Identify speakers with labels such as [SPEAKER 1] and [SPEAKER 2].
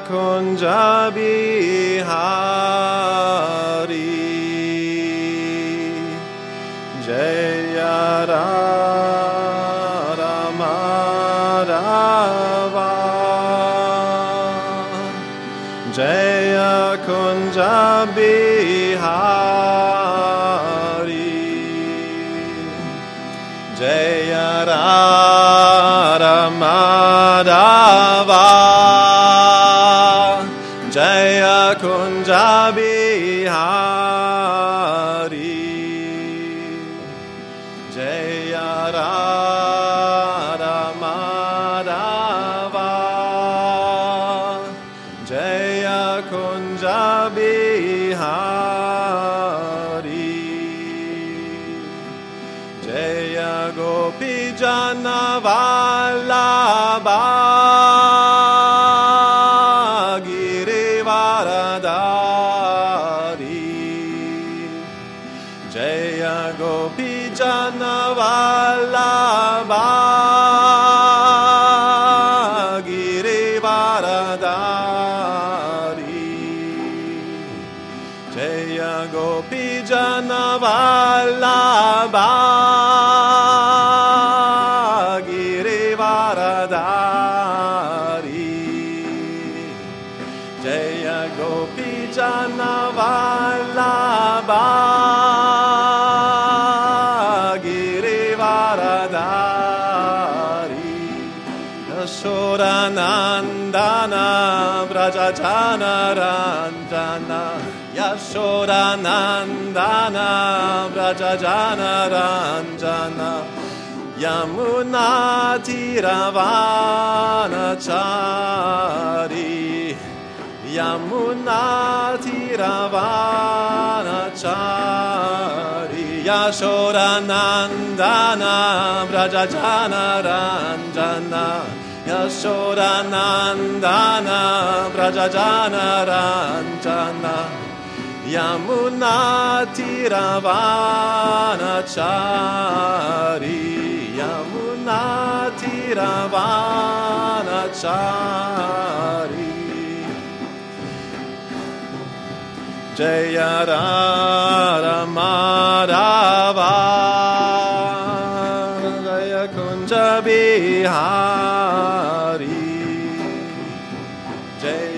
[SPEAKER 1] Kunja Bihari Jaya Rama Rava Jaya Kunja Bihari Bihari. Jaya Gopi Janavalabha Girivaradari Jaya Gopi Janavalabha Janavalabha Girivaradari Jaya Gopi Janavalabha Girivaradari Yashodanandana Vrajajana Ranjana Yashodanandana Vrajajana Ranjana Yamuna Tiravanachari Yamuna Tiravanachari Yashodanandana Vrajajana Ranjana Yashodanandana Vrajajana Ranjana Yamuna Tiravanachari Yamuna Tiravanachari Jaya Ramadava Jaya Kunja Bihari. Jaya